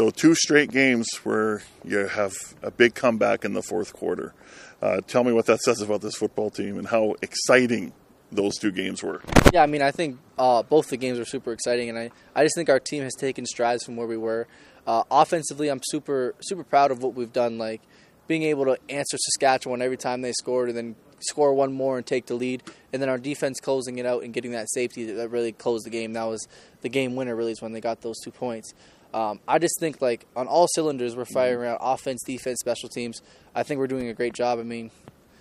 So two straight games where you have a big comeback in the fourth quarter. Uh, tell me what that says about this football team and how exciting those two games were. Yeah, I mean, I think uh, both the games were super exciting, and I, I just think our team has taken strides from where we were. Uh, offensively, I'm super super proud of what we've done, like being able to answer Saskatchewan every time they scored, and then score one more and take the lead, and then our defense closing it out and getting that safety that really closed the game. That was the game winner, really, is when they got those two points. Um, I just think like on all cylinders, we're firing around offense, defense, special teams. I think we're doing a great job. I mean,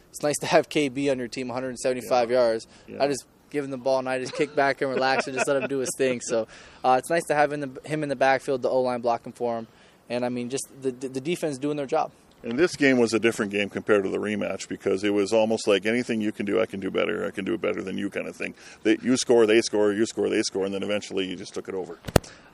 it's nice to have KB on your team, 175 yeah. yards. Yeah. I just give him the ball and I just kick back and relax and just let him do his thing. So uh, it's nice to have in the, him in the backfield, the O line blocking for him, and I mean just the the defense doing their job. And this game was a different game compared to the rematch because it was almost like anything you can do, I can do better. I can do it better than you, kind of thing. They, you score, they score, you score, they score, and then eventually you just took it over.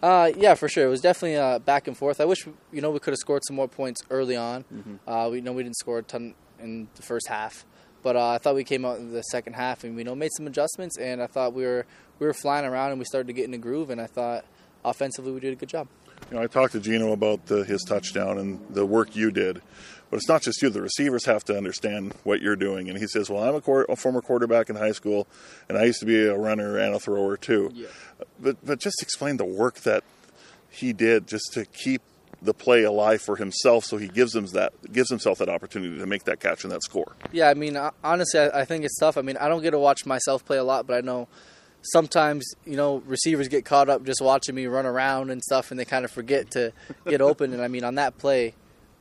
Uh, yeah, for sure. It was definitely uh, back and forth. I wish you know we could have scored some more points early on. Mm-hmm. Uh, we you know we didn't score a ton in the first half, but uh, I thought we came out in the second half and we you know made some adjustments, and I thought we were we were flying around and we started to get in a groove, and I thought offensively we did a good job. You know, I talked to Gino about the, his touchdown and the work you did. But it's not just you. The receivers have to understand what you're doing. And he says, "Well, I'm a, a former quarterback in high school, and I used to be a runner and a thrower too." Yeah. But but just explain the work that he did just to keep the play alive for himself, so he gives him that gives himself that opportunity to make that catch and that score. Yeah, I mean, honestly, I think it's tough. I mean, I don't get to watch myself play a lot, but I know sometimes you know receivers get caught up just watching me run around and stuff, and they kind of forget to get open. And I mean, on that play,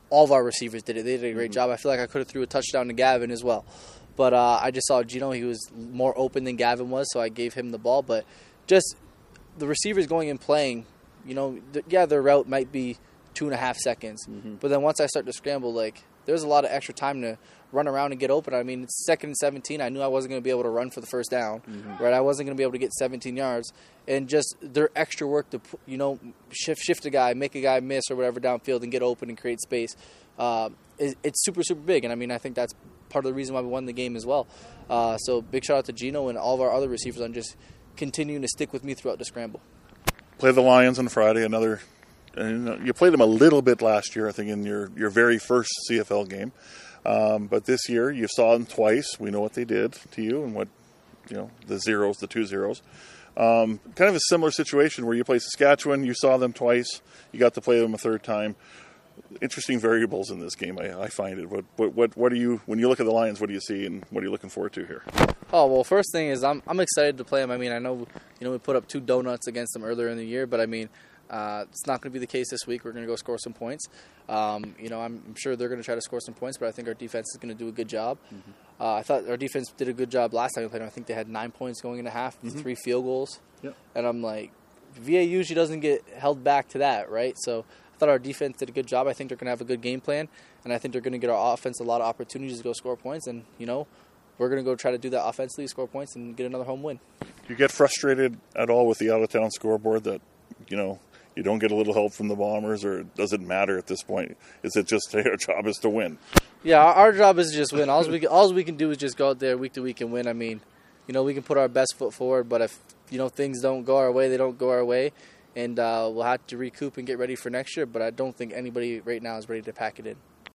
all of our receivers did it. They did a great mm-hmm. job. I feel like I could have threw a touchdown to Gavin as well, but uh, I just saw Gino. He was more open than Gavin was, so I gave him the ball. But just the receivers going and playing, you know, th- yeah, their route might be two and a half seconds, mm-hmm. but then once I start to scramble, like there's a lot of extra time to run around and get open. I mean, it's second and 17. I knew I wasn't going to be able to run for the first down, mm-hmm. right? I wasn't going to be able to get 17 yards, and just their extra work to you know shift shift a guy, make a guy miss or whatever downfield and get open and create space. Uh, it's super super big, and I mean, I think that's part of the reason why we won the game as well. Uh, so big shout out to Gino and all of our other receivers on just continuing to stick with me throughout the scramble. Play the Lions on Friday. Another you played them a little bit last year, I think, in your, your very first CFL game. Um, but this year, you saw them twice. We know what they did to you and what, you know, the zeros, the two zeros. Um, kind of a similar situation where you play Saskatchewan, you saw them twice, you got to play them a third time. Interesting variables in this game, I, I find it. What, what, what, what do you, when you look at the Lions, what do you see and what are you looking forward to here? Oh well, first thing is I'm I'm excited to play them. I mean, I know you know we put up two donuts against them earlier in the year, but I mean uh, it's not going to be the case this week. We're going to go score some points. Um, you know, I'm, I'm, sure they're going to try to score some points, but I think our defense is going to do a good job. Mm-hmm. Uh, I thought our defense did a good job last time we played. Them. I think they had nine points going into half, mm-hmm. three field goals, yep. and I'm like, VA usually doesn't get held back to that, right? So I thought our defense did a good job. I think they're going to have a good game plan, and I think they're going to get our offense a lot of opportunities to go score points. And you know, we're going to go try to do that offensively, score points, and get another home win. You get frustrated at all with the out of town scoreboard that you know you don't get a little help from the Bombers, or does it matter at this point? Is it just our job is to win? Yeah, our job is to just win. All we all we can do is just go out there week to week and win. I mean, you know, we can put our best foot forward, but if you know things don't go our way, they don't go our way, and uh, we'll have to recoup and get ready for next year. But I don't think anybody right now is ready to pack it in.